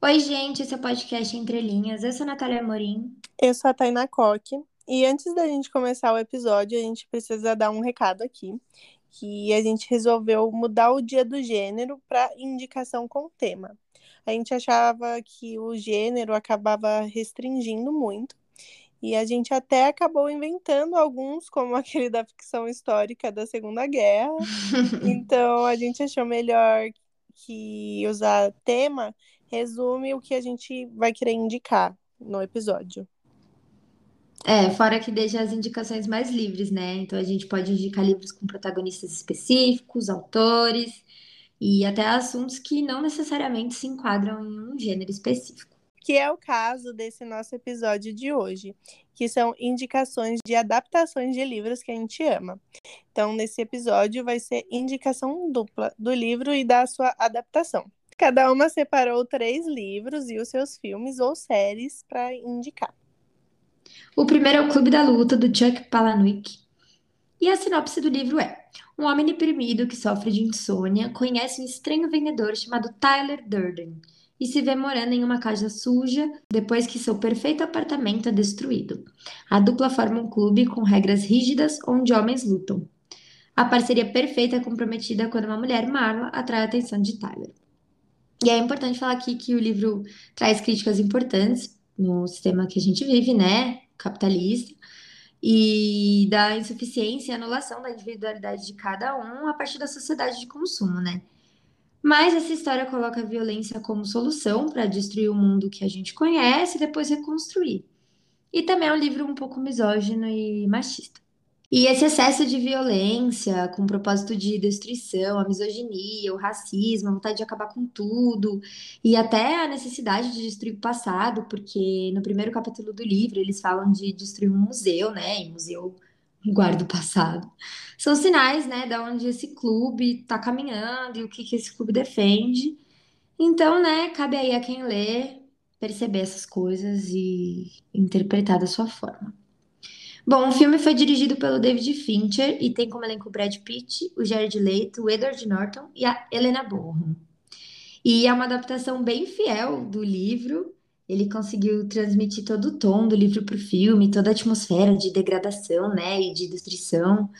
Oi, gente, esse é o podcast Entre Linhas. Eu sou a Natália Amorim. Eu sou a Tainá Coque. E antes da gente começar o episódio, a gente precisa dar um recado aqui. Que a gente resolveu mudar o dia do gênero para indicação com tema. A gente achava que o gênero acabava restringindo muito. E a gente até acabou inventando alguns, como aquele da ficção histórica da Segunda Guerra. então a gente achou melhor que usar tema resume o que a gente vai querer indicar no episódio. É, fora que deixa as indicações mais livres, né? Então a gente pode indicar livros com protagonistas específicos, autores e até assuntos que não necessariamente se enquadram em um gênero específico. Que é o caso desse nosso episódio de hoje, que são indicações de adaptações de livros que a gente ama. Então, nesse episódio vai ser indicação dupla do livro e da sua adaptação. Cada uma separou três livros e os seus filmes ou séries para indicar. O primeiro é o Clube da Luta, do Chuck Palahniuk. E a sinopse do livro é: Um homem deprimido que sofre de insônia conhece um estranho vendedor chamado Tyler Durden e se vê morando em uma casa suja depois que seu perfeito apartamento é destruído. A dupla forma um clube com regras rígidas onde homens lutam. A parceria perfeita é comprometida quando uma mulher, Marla, atrai a atenção de Tyler. E é importante falar aqui que o livro traz críticas importantes no sistema que a gente vive, né? Capitalista, e da insuficiência e anulação da individualidade de cada um a partir da sociedade de consumo, né? Mas essa história coloca a violência como solução para destruir o mundo que a gente conhece e depois reconstruir. E também é um livro um pouco misógino e machista. E esse excesso de violência, com o propósito de destruição, a misoginia, o racismo, a vontade de acabar com tudo, e até a necessidade de destruir o passado, porque no primeiro capítulo do livro eles falam de destruir um museu, né? E museu guarda o passado. São sinais, né, da onde esse clube está caminhando e o que, que esse clube defende. Então, né, cabe aí a quem lê perceber essas coisas e interpretar da sua forma. Bom, o filme foi dirigido pelo David Fincher e tem como elenco o Brad Pitt, o Jared Leto, o Edward Norton e a Helena Bonham. E é uma adaptação bem fiel do livro. Ele conseguiu transmitir todo o tom do livro para o filme, toda a atmosfera de degradação, né, e de destruição.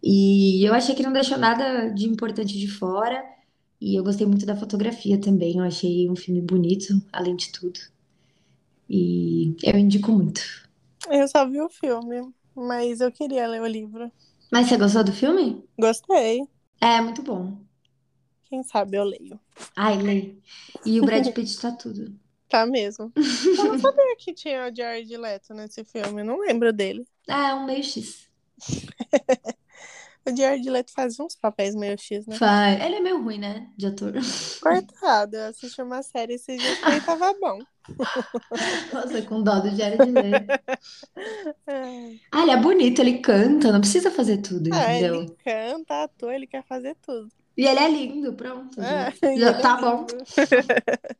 E eu achei que não deixou nada de importante de fora. E eu gostei muito da fotografia também. Eu achei um filme bonito, além de tudo. E eu indico muito. Eu só vi o filme, mas eu queria ler o livro. Mas você gostou do filme? Gostei. É, muito bom. Quem sabe eu leio. Ai, leio. E o Brad Pitt tá tudo. Tá mesmo. Eu não sabia que tinha o Jared Leto nesse filme, não lembro dele. É, um meio X. o Jared Leto faz uns papéis meio X, né? Faz. Ele é meio ruim, né? De ator. Coitado, eu assisti uma série esses dias que ele tava bom. Nossa, com dó do Jared Leto. Ah, ele é bonito, ele canta, não precisa fazer tudo, É, entendeu? ele canta, atua, ele quer fazer tudo. E ele é lindo, pronto. Já, É, já ele é tá bom. lindo.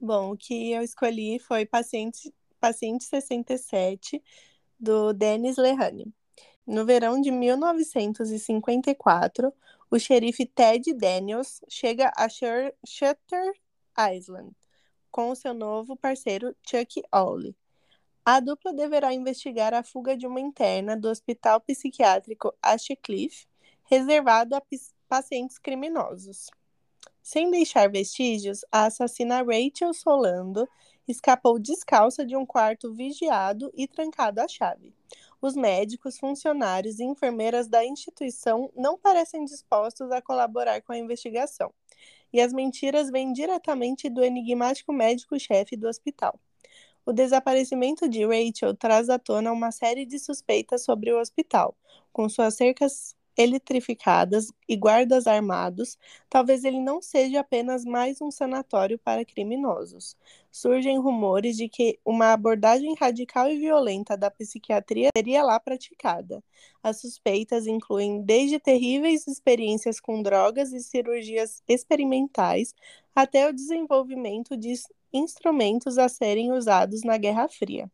Bom, o que eu escolhi foi Paciente, Paciente 67, do Denis Lehane. No verão de 1954, o xerife Ted Daniels chega a Shutter Island com seu novo parceiro Chuck Ollie. A dupla deverá investigar a fuga de uma interna do hospital psiquiátrico Ashcliffe, reservado a pacientes criminosos. Sem deixar vestígios, a assassina Rachel Solando escapou descalça de um quarto vigiado e trancado à chave. Os médicos, funcionários e enfermeiras da instituição não parecem dispostos a colaborar com a investigação, e as mentiras vêm diretamente do enigmático médico-chefe do hospital. O desaparecimento de Rachel traz à tona uma série de suspeitas sobre o hospital, com suas cercas eletrificadas e guardas armados, talvez ele não seja apenas mais um sanatório para criminosos. Surgem rumores de que uma abordagem radical e violenta da psiquiatria seria lá praticada. As suspeitas incluem desde terríveis experiências com drogas e cirurgias experimentais até o desenvolvimento de instrumentos a serem usados na Guerra Fria.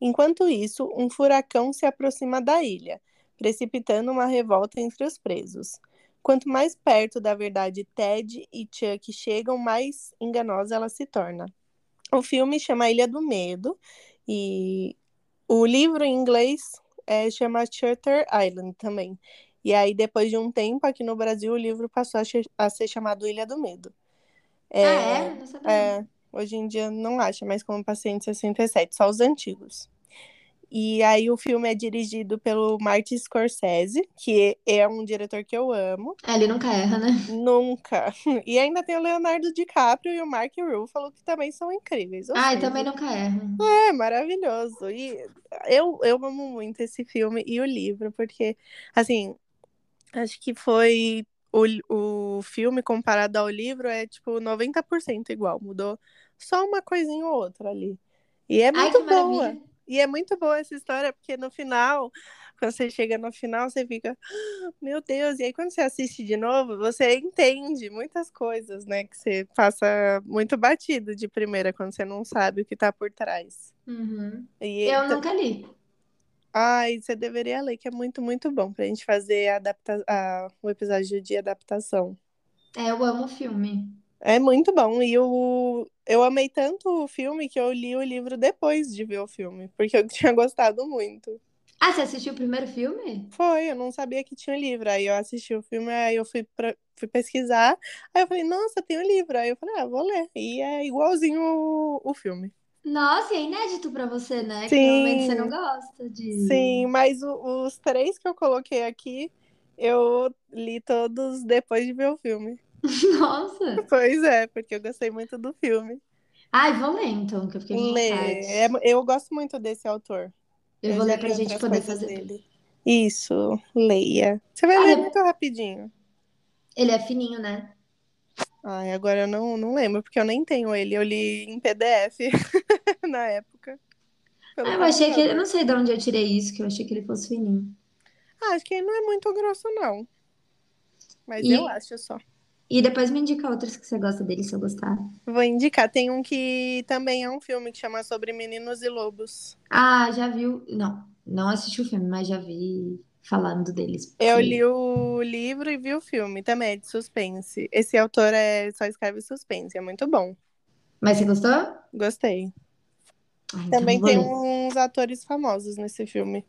Enquanto isso, um furacão se aproxima da ilha precipitando uma revolta entre os presos. Quanto mais perto da verdade Ted e Chuck chegam, mais enganosa ela se torna. O filme chama Ilha do Medo e o livro em inglês é, chama Shutter Island também. E aí, depois de um tempo, aqui no Brasil, o livro passou a, a ser chamado Ilha do Medo. É, ah, é? Não sabia. É, hoje em dia não acha mais como Paciente 67, só os antigos. E aí o filme é dirigido pelo Martin Scorsese, que é um diretor que eu amo. É, ele nunca erra, né? Nunca. E ainda tem o Leonardo DiCaprio e o Mark Ruffalo, que também são incríveis. Ah, e também nunca erra. É, maravilhoso. E eu, eu amo muito esse filme e o livro, porque, assim, acho que foi o, o filme comparado ao livro é tipo 90% igual, mudou só uma coisinha ou outra ali. E é muito Ai, boa. Maravilha. E é muito boa essa história, porque no final, quando você chega no final, você fica, ah, meu Deus, e aí quando você assiste de novo, você entende muitas coisas, né? Que você passa muito batido de primeira, quando você não sabe o que tá por trás. Uhum. E Eu nunca li. Ai, você deveria ler, que é muito, muito bom pra gente fazer a adapta... a... o episódio de adaptação. É, eu amo o filme. É muito bom. E eu, eu amei tanto o filme que eu li o livro depois de ver o filme, porque eu tinha gostado muito. Ah, você assistiu o primeiro filme? Foi, eu não sabia que tinha livro. Aí eu assisti o filme, aí eu fui, pra, fui pesquisar. Aí eu falei, nossa, tem um livro. Aí eu falei, ah, vou ler. E é igualzinho o, o filme. Nossa, é inédito pra você, né? Que normalmente você não gosta de. Sim, mas o, os três que eu coloquei aqui, eu li todos depois de ver o filme. Nossa! Pois é, porque eu gostei muito do filme. Ai, vou ler então, que eu fiquei com Lê. É, eu gosto muito desse autor. Eu, eu vou ler pra gente poder fazer. Dele. Isso, leia. Você vai ah, ler é... muito rapidinho. Ele é fininho, né? Ai, agora eu não, não lembro, porque eu nem tenho ele. Eu li em PDF na época. Ah, eu achei que. Eu não sei de onde eu tirei isso, que eu achei que ele fosse fininho. Ah, acho que ele não é muito grosso, não. Mas e... eu acho só. E depois me indica outros que você gosta dele, se eu gostar. Vou indicar. Tem um que também é um filme que chama Sobre Meninos e Lobos. Ah, já viu? Não, não assisti o filme, mas já vi falando deles. Eu li o livro e vi o filme, também é de suspense. Esse autor é só escreve suspense, é muito bom. Mas você gostou? Gostei. Ah, então também tem uns atores famosos nesse filme.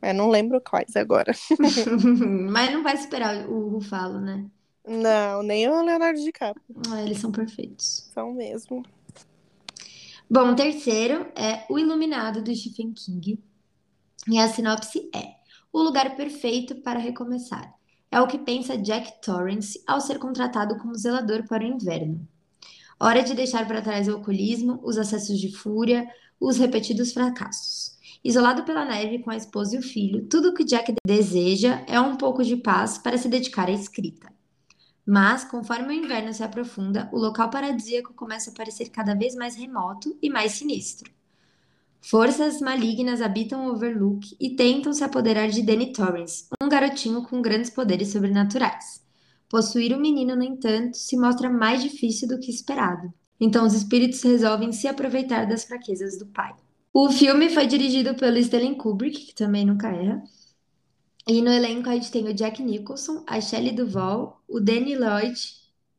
Eu não lembro quais agora. mas não vai esperar o Rufalo, né? Não, nem o Leonardo DiCaprio. Ah, eles são perfeitos. São mesmo. Bom, o terceiro é O Iluminado, do Stephen King. E a sinopse é: O lugar perfeito para recomeçar. É o que pensa Jack Torrance ao ser contratado como zelador para o inverno. Hora de deixar para trás o alcoolismo, os acessos de fúria, os repetidos fracassos. Isolado pela neve com a esposa e o filho, tudo o que Jack deseja é um pouco de paz para se dedicar à escrita. Mas, conforme o inverno se aprofunda, o local paradisíaco começa a parecer cada vez mais remoto e mais sinistro. Forças malignas habitam Overlook e tentam se apoderar de Danny Torrance, um garotinho com grandes poderes sobrenaturais. Possuir o menino, no entanto, se mostra mais difícil do que esperado. Então os espíritos resolvem se aproveitar das fraquezas do pai. O filme foi dirigido pelo Stanley Kubrick, que também nunca erra, e no elenco a gente tem o Jack Nicholson, a Shelley Duvall, o Danny Lloyd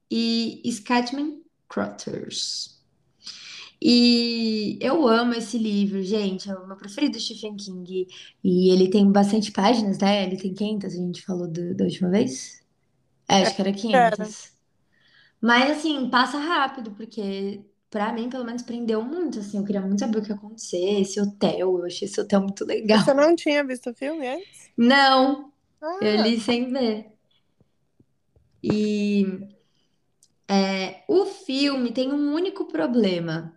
e Scatman Crothers. E eu amo esse livro, gente. É o meu preferido do Stephen King. E ele tem bastante páginas, né? Ele tem 500, a gente falou do, da última vez. É, acho que era 500. Mas, assim, passa rápido, porque pra mim, pelo menos, prendeu muito, assim. Eu queria muito saber o que ia acontecer, esse hotel. Eu achei esse hotel muito legal. Você não tinha visto o filme antes? Não, eu ah. li sem ver. E é, o filme tem um único problema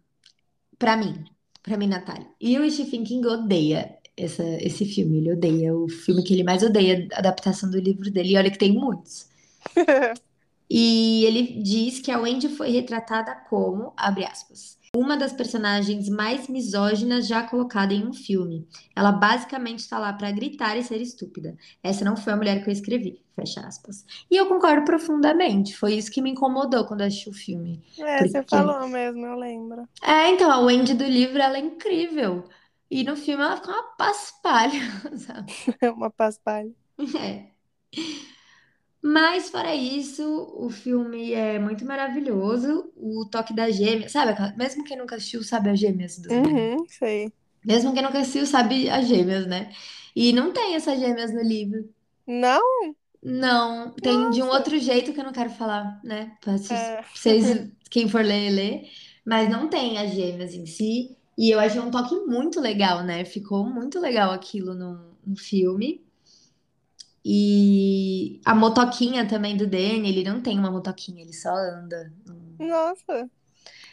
pra mim, pra mim, Natália. E o Stephen King odeia essa, esse filme. Ele odeia o filme que ele mais odeia, a adaptação do livro dele. E olha que tem muitos. E ele diz que a Wendy foi retratada como, abre aspas, uma das personagens mais misóginas já colocada em um filme. Ela basicamente está lá para gritar e ser estúpida. Essa não foi a mulher que eu escrevi, fecha aspas. E eu concordo profundamente. Foi isso que me incomodou quando assisti o filme. É, porque... você falou mesmo, eu lembro. É, então, a Wendy do livro, ela é incrível. E no filme ela fica uma paspalha, sabe? uma paspalha. É. Mas, fora isso, o filme é muito maravilhoso. O toque das gêmeas, sabe? Mesmo quem nunca assistiu, sabe as gêmeas do. Uhum, sei. Mesmo quem nunca assistiu, sabe as gêmeas, né? E não tem essas gêmeas no livro. Não? Não, tem de um Nossa. outro jeito que eu não quero falar, né? Pra vocês, É. vocês- quem for ler, ler. Mas não tem as gêmeas em si. E eu achei um toque muito legal, né? Ficou muito legal aquilo no, no filme. E a motoquinha também do Danny, ele não tem uma motoquinha, ele só anda. Nossa.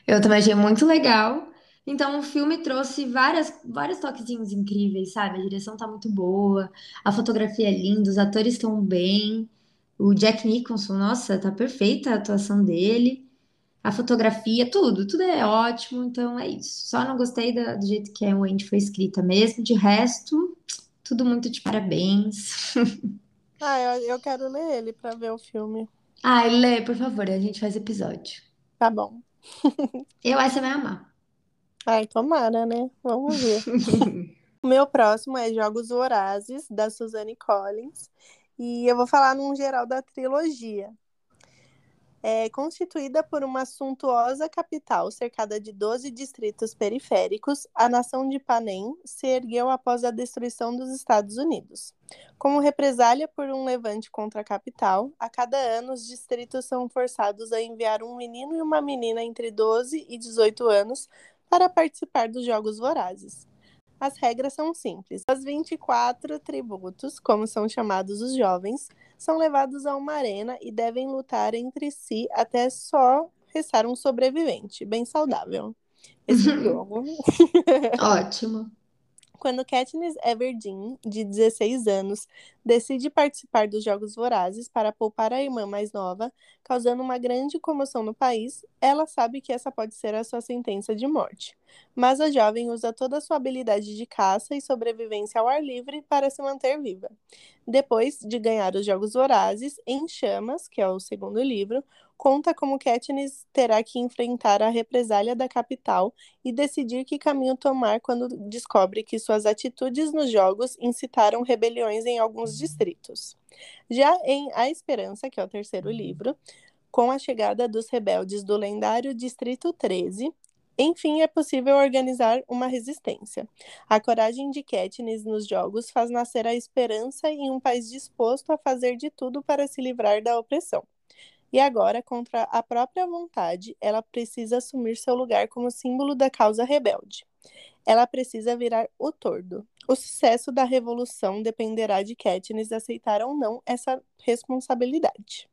Eu também achei muito legal. Então, o filme trouxe várias, vários toquezinhos incríveis, sabe? A direção tá muito boa, a fotografia é linda, os atores estão bem. O Jack Nicholson, nossa, tá perfeita a atuação dele. A fotografia, tudo, tudo é ótimo. Então, é isso. Só não gostei da- do jeito que a Wendy foi escrita mesmo. De resto, tudo muito de parabéns. Ah, eu, eu quero ler ele pra ver o filme. Ai, Lê, por favor, a gente faz episódio. Tá bom. Eu acho que você vai amar. Ai, tomara, né? Vamos ver. O meu próximo é Jogos Vorazes, da Suzanne Collins. E eu vou falar num geral da trilogia. É constituída por uma suntuosa capital cercada de 12 distritos periféricos, a nação de Panem se ergueu após a destruição dos Estados Unidos. Como represália por um levante contra a capital, a cada ano os distritos são forçados a enviar um menino e uma menina entre 12 e 18 anos para participar dos Jogos Vorazes. As regras são simples. Os 24 tributos, como são chamados os jovens, são levados a uma arena e devem lutar entre si até só restar um sobrevivente, bem saudável. Esse jogo. Ótimo. Quando Katniss Everdeen, de 16 anos, decide participar dos Jogos Vorazes para poupar a irmã mais nova, causando uma grande comoção no país, ela sabe que essa pode ser a sua sentença de morte. Mas a jovem usa toda a sua habilidade de caça e sobrevivência ao ar livre para se manter viva. Depois de ganhar os Jogos Vorazes, Em Chamas, que é o segundo livro, conta como Katniss terá que enfrentar a represália da capital e decidir que caminho tomar quando descobre que suas atitudes nos jogos incitaram rebeliões em alguns distritos. Já em A Esperança, que é o terceiro livro, com a chegada dos rebeldes do lendário Distrito 13, enfim é possível organizar uma resistência. A coragem de Katniss nos jogos faz nascer a esperança em um país disposto a fazer de tudo para se livrar da opressão. E agora, contra a própria vontade, ela precisa assumir seu lugar como símbolo da causa rebelde. Ela precisa virar o tordo. O sucesso da revolução dependerá de Katniss aceitar ou não essa responsabilidade.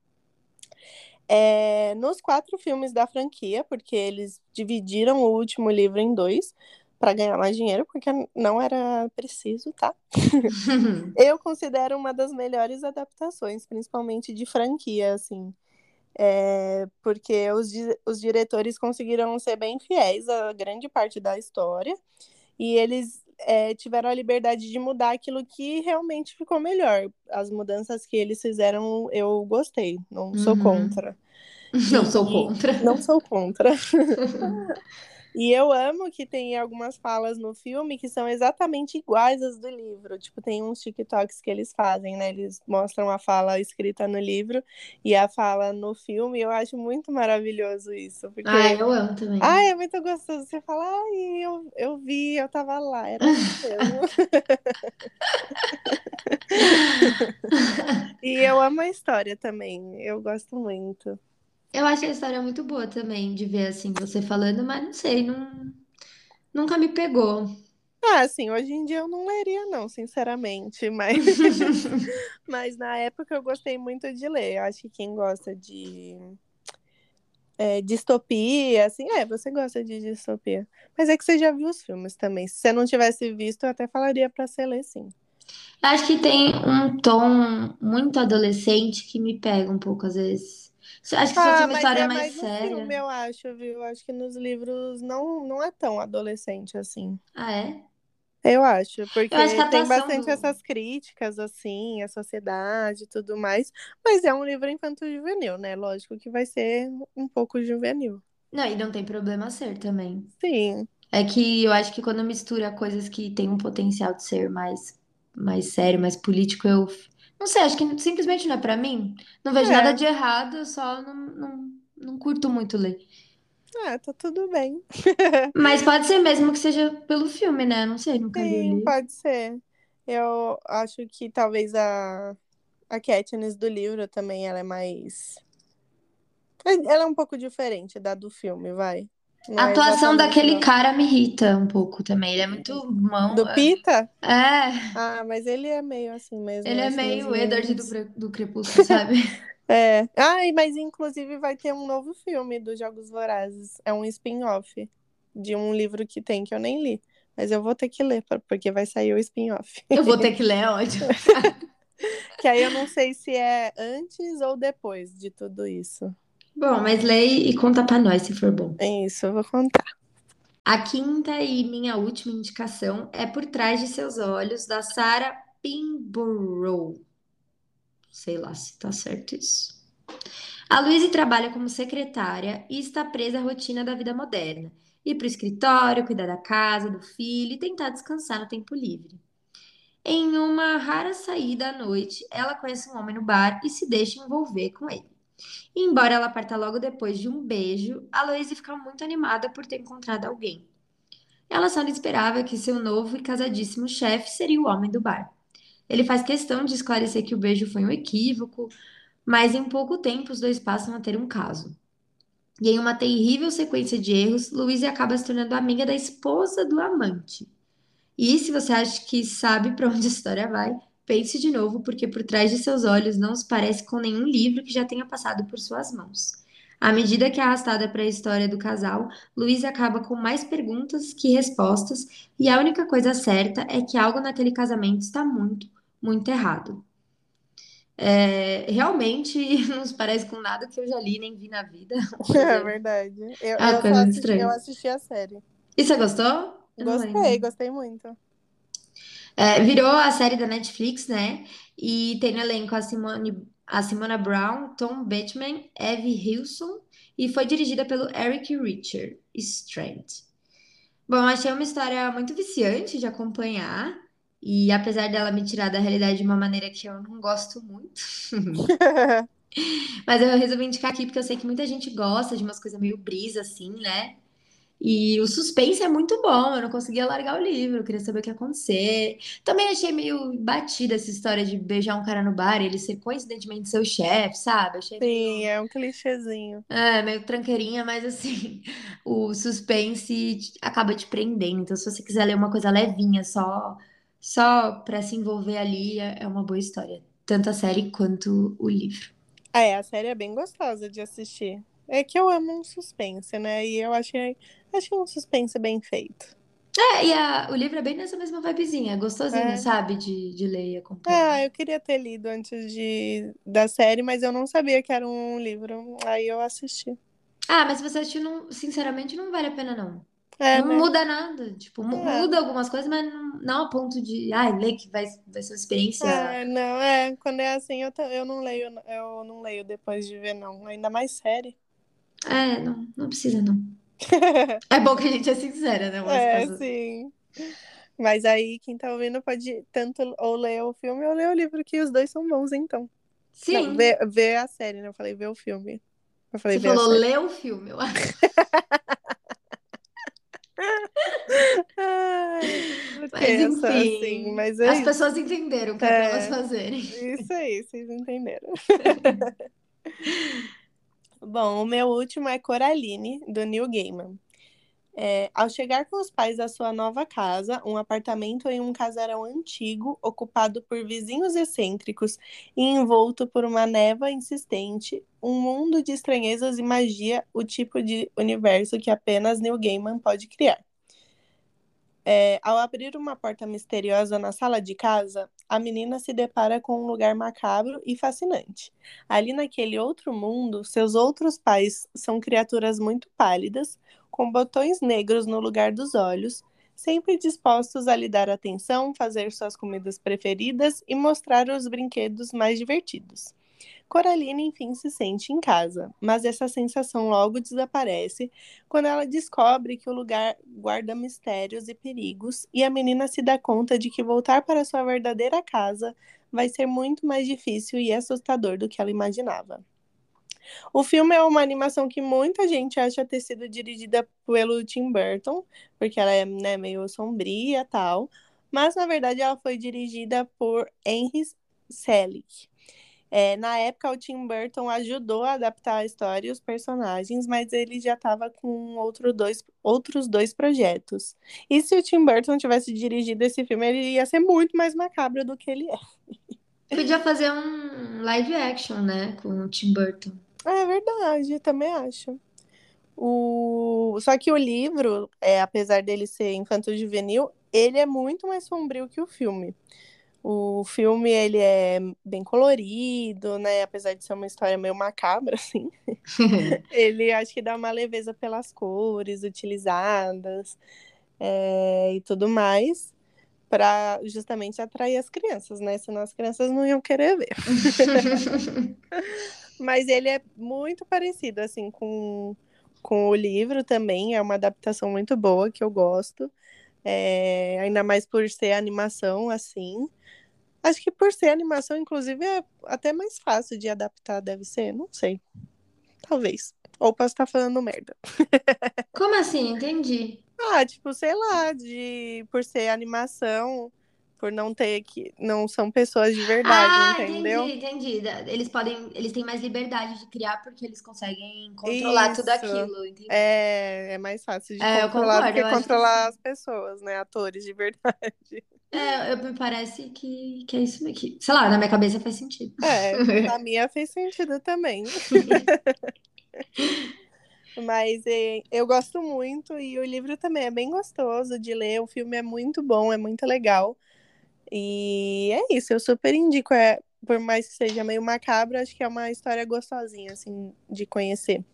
É, nos quatro filmes da franquia, porque eles dividiram o último livro em dois para ganhar mais dinheiro, porque não era preciso, tá? Eu considero uma das melhores adaptações, principalmente de franquia, assim. É, porque os, os diretores conseguiram ser bem fiéis a grande parte da história e eles é, tiveram a liberdade de mudar aquilo que realmente ficou melhor. As mudanças que eles fizeram, eu gostei, não sou Uhum. contra. Não sou contra. Não sou contra. E eu amo que tem algumas falas no filme que são exatamente iguais às do livro. Tipo, tem uns TikToks que eles fazem, né? Eles mostram a fala escrita no livro e a fala no filme. Eu acho muito maravilhoso isso. Porque. Ah, eu amo também. Ai, é muito gostoso. Você fala, ai, eu, eu vi, eu tava lá, era isso mesmo. e eu amo a história também. Eu gosto muito. Eu acho a história muito boa também de ver assim você falando, mas não sei, não, nunca me pegou. Ah, assim, hoje em dia eu não leria, não, sinceramente, mas, mas na época eu gostei muito de ler. Eu acho que quem gosta de é, distopia, assim, é, você gosta de distopia. Mas é que você já viu os filmes também. Se você não tivesse visto, eu até falaria pra você ler, sim. Acho que tem um tom muito adolescente que me pega um pouco às vezes. Acho que se fosse Ah, uma mas história é mais mais no séria. filme, eu acho, viu? Eu acho que nos livros não, não é tão adolescente assim. Ah, é? Eu acho, porque Eu acho a tem bastante do- essas críticas, assim, à sociedade e tudo mais, mas é um livro infanto-juvenil, né? Lógico que vai ser um pouco juvenil. Não, e não tem problema ser também. Sim, É que eu acho que quando mistura coisas que têm um potencial de ser mais, mais sério, mais político, eu Não sei, acho que simplesmente não é pra mim. Não vejo nada É, de errado, eu só não, não, não curto muito ler. ah, tá tudo bem. Mas pode ser mesmo que seja pelo filme, né? Não sei, nunca li o Sim, livro. pode ser. Eu acho que talvez a, a Katniss do livro também ela é mais. Ela é um pouco diferente da do filme, vai. Não A é atuação daquele igual. cara me irrita um pouco também. Ele é muito mão. Do Pita? É, Ah, mas ele é meio assim mesmo. ele é meio às Eddard do, do Crepúsculo, sabe? É. Ai, mas inclusive vai ter um novo filme dos Jogos Vorazes. É um spin-off de um livro que tem que eu nem li. Mas eu vou ter que ler, porque vai sair o spin-off. Eu vou ter que ler, é ótimo. Que aí eu não sei se é antes ou depois de tudo isso. Bom, mas leia e conta pra nós se for bom. É isso, eu vou contar. A quinta e minha última indicação é Por Trás de Seus Olhos, da Sarah Pinborough. Sei lá se tá certo isso. A Louise trabalha como secretária e está presa à rotina da vida moderna. Ir para o escritório, cuidar da casa, do filho e tentar descansar no tempo livre. Em uma rara saída à noite, ela conhece um homem no bar e se deixa envolver com ele. E embora ela parta logo depois de um beijo, a Louise fica muito animada por ter encontrado alguém. Ela só não esperava que seu novo e casadíssimo chefe seria o homem do bar. Ele faz questão de esclarecer que o beijo foi um equívoco, mas em pouco tempo os dois passam a ter um caso. E em uma terrível sequência de erros, Louise acaba se tornando amiga da esposa do amante. E se você acha que sabe para onde a história vai, pense de novo, porque por trás de seus olhos não se parece com nenhum livro que já tenha passado por suas mãos. À medida que é arrastada para a história do casal, Louise acaba com mais perguntas que respostas, e a única coisa certa é que algo naquele casamento está muito, muito errado. É, realmente não se parece com nada que eu já li nem vi na vida. É verdade. Eu, É uma eu, assisti, eu assisti a série. E você gostou? Eu Gostei, gostei muito. É, virou a série da Netflix, né? E tem no elenco a Simone, a Simona Brown, Tom Bateman, Evie Hilson e foi dirigida pelo Eric Richard Strand. Bom, achei uma história muito viciante de acompanhar e apesar dela me tirar da realidade de uma maneira que eu não gosto muito, mas eu resolvi indicar aqui porque eu sei que muita gente gosta de umas coisas meio brisa assim, né? E o suspense é muito bom, eu não conseguia largar o livro, eu queria saber o que ia acontecer. Também achei meio batida essa história de beijar um cara no bar e ele ser coincidentemente seu chefe, sabe? Achei Sim, meio, é um clichêzinho. é, meio tranqueirinha, mas assim, o suspense acaba te prendendo. Então, se você quiser ler uma coisa levinha, só, só pra se envolver ali, é é uma boa história. Tanto a série quanto o livro. É, a série é bem gostosa de assistir. É que eu amo um suspense, né? E eu achei, achei um suspense bem feito. É, e a- o livro é bem nessa mesma vibezinha, gostosinho, É. sabe? De, de ler e acompanhar. Ah, eu queria ter lido antes de, da série, mas eu não sabia que era um livro. Aí eu assisti. Ah, mas você assistir, não, sinceramente, não vale a pena, não. É, Não né? muda nada. Tipo, É. muda algumas coisas, mas não, não a ponto de, ai, ler que vai, vai ser uma experiência. Ah, não, é. Quando é assim, eu, eu não leio, eu não leio depois de ver, não. Ainda mais série. É, não, não precisa, não. É bom que a gente é sincera, né? Umas É, coisas. sim. Mas aí, quem tá ouvindo pode tanto ou ler o filme ou ler o livro, que os dois são bons, então. Sim. Não, ver, ver a série, né? Eu falei ver o filme. Eu falei Você falou ler o filme, eu acho. Ai, Mas sou enfim, assim, mas é as isso. pessoas entenderam o que é pra É. elas fazerem. Isso aí, vocês entenderam. Bom, o meu último é Coraline, do Neil Gaiman. É, ao chegar com os pais à sua nova casa, um apartamento em um casarão antigo, ocupado por vizinhos excêntricos e envolto por uma névoa insistente, um mundo de estranhezas e magia, o tipo de universo que apenas Neil Gaiman pode criar. É, ao abrir uma porta misteriosa na sala de casa, a menina se depara com um lugar macabro e fascinante. Ali naquele outro mundo, seus outros pais são criaturas muito pálidas, com botões negros no lugar dos olhos, sempre dispostos a lhe dar atenção, fazer suas comidas preferidas e mostrar os brinquedos mais divertidos. Coraline enfim se sente em casa, mas essa sensação logo desaparece quando ela descobre que o lugar guarda mistérios e perigos e a menina se dá conta de que voltar para sua verdadeira casa vai ser muito mais difícil e assustador do que ela imaginava. O filme é uma animação que muita gente acha ter sido dirigida pelo Tim Burton, porque ela é né, meio sombria tal, mas na verdade ela foi dirigida por Henry Selick. É, na época, o Tim Burton ajudou a adaptar a história e os personagens, mas ele já estava com outro dois, outros dois projetos. E se o Tim Burton tivesse dirigido esse filme, ele ia ser muito mais macabro do que ele é. Podia fazer um live action, né, com o Tim Burton. É verdade, também acho. O... Só que o livro, é, apesar dele ser infanto-juvenil, ele é muito mais sombrio que o filme. O filme, ele é bem colorido, né? Apesar de ser uma história meio macabra, assim. ele acho que dá uma leveza pelas cores utilizadas é, e tudo mais para justamente atrair as crianças, né? Senão as crianças não iam querer ver. Mas ele é muito parecido, assim, com, com o livro também. É uma adaptação muito boa que eu gosto. É, ainda mais por ser animação, assim. Acho que por ser animação, inclusive, é até mais fácil de adaptar, deve ser. Não sei. Talvez. Ou posso estar falando merda. Como assim? Entendi. Ah, tipo, sei lá, de por ser animação, por não ter que não são pessoas de verdade, Ah, entendeu? entendi, entendi. Eles podem, eles têm mais liberdade de criar porque eles conseguem controlar tudo Isso. aquilo, entendi. É, é mais fácil de É, controlar do concordo, que que controlar sim. as pessoas, né? Atores de verdade. É, eu, me parece que, que é isso aqui. Sei lá, na minha cabeça faz sentido. É, na minha fez sentido também. Mas é, eu gosto muito e o livro também é bem gostoso de ler. O filme é muito bom, é muito legal. E é isso, eu super indico. É, por mais que seja meio macabro, acho que é uma história gostosinha, assim, de conhecer.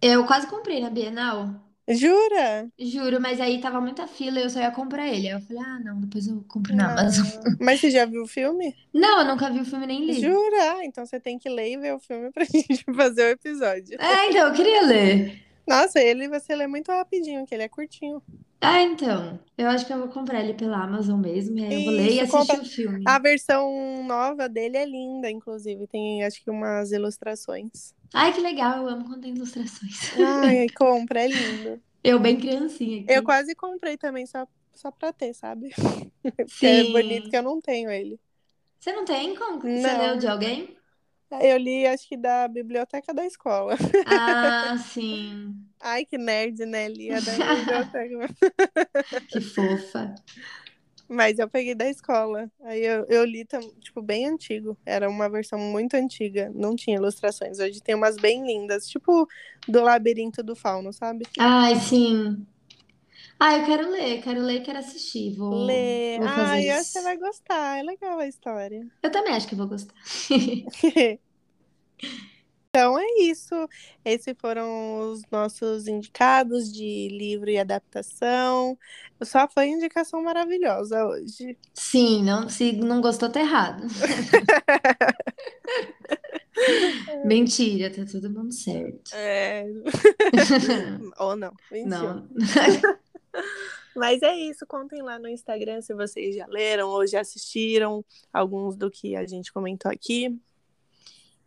Eu quase comprei na Bienal. Jura? Juro, mas aí tava muita fila e eu só ia comprar ele. Aí eu falei, ah, não, depois eu compro na Amazon. Ah, mas você já viu o filme? Não, eu nunca vi o filme nem li. Jura? Ah, Então você tem que ler e ver o filme pra gente fazer o episódio. É, então, eu queria ler. Nossa, ele você lê muito rapidinho, que ele é curtinho. Ah, então. Eu acho que eu vou comprar ele pela Amazon mesmo. E aí eu vou ler e Isso, assistir compra- o filme. A versão nova dele é linda, inclusive. Tem, acho que, umas ilustrações. Ai, que legal, eu amo quando tem ilustrações. Ai, compra, é lindo. Eu bem criancinha aqui. Eu quase comprei também, só, só pra ter, sabe? Porque é Sim. bonito que eu não tenho ele. Você não tem? Como? Você Não. leu de alguém? Eu li, acho que da biblioteca da escola. Ah, sim. Ai, que nerd, né? Lia da biblioteca. Que fofa. Mas eu peguei da escola. Aí eu, eu li, tipo, bem antigo. Era uma versão muito antiga. Não tinha ilustrações. Hoje tem umas bem lindas. Tipo, do Labirinto do Fauno, sabe? Ai, sim. Ah, eu quero ler, quero ler e quero assistir. Vou, Lê. vou fazer Ai, eu acho que você vai gostar. É legal a história. Eu também acho que vou gostar. Então é isso. Esses foram os nossos indicados de livro e adaptação. Só foi indicação maravilhosa hoje. Sim, não, se não gostou, tá errado. Mentira, tá todo mundo certo. É... Ou não. Mentira. Não. Mas é isso. Contem lá no Instagram se vocês já leram ou já assistiram alguns do que a gente comentou aqui.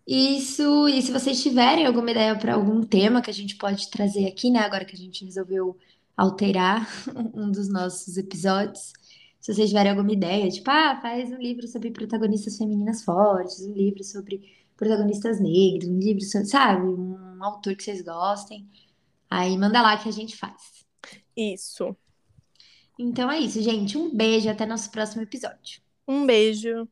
Isso, e se vocês tiverem alguma ideia para algum tema que a gente pode trazer aqui, né? Agora que a gente resolveu alterar um dos nossos episódios. Se vocês tiverem alguma ideia, tipo, ah, faz um livro sobre protagonistas femininas fortes, um livro sobre protagonistas negros, um livro sobre, sabe, um autor que vocês gostem. Aí manda lá que a gente faz. Isso. Então é isso, gente. Um beijo, até nosso próximo episódio. Um beijo.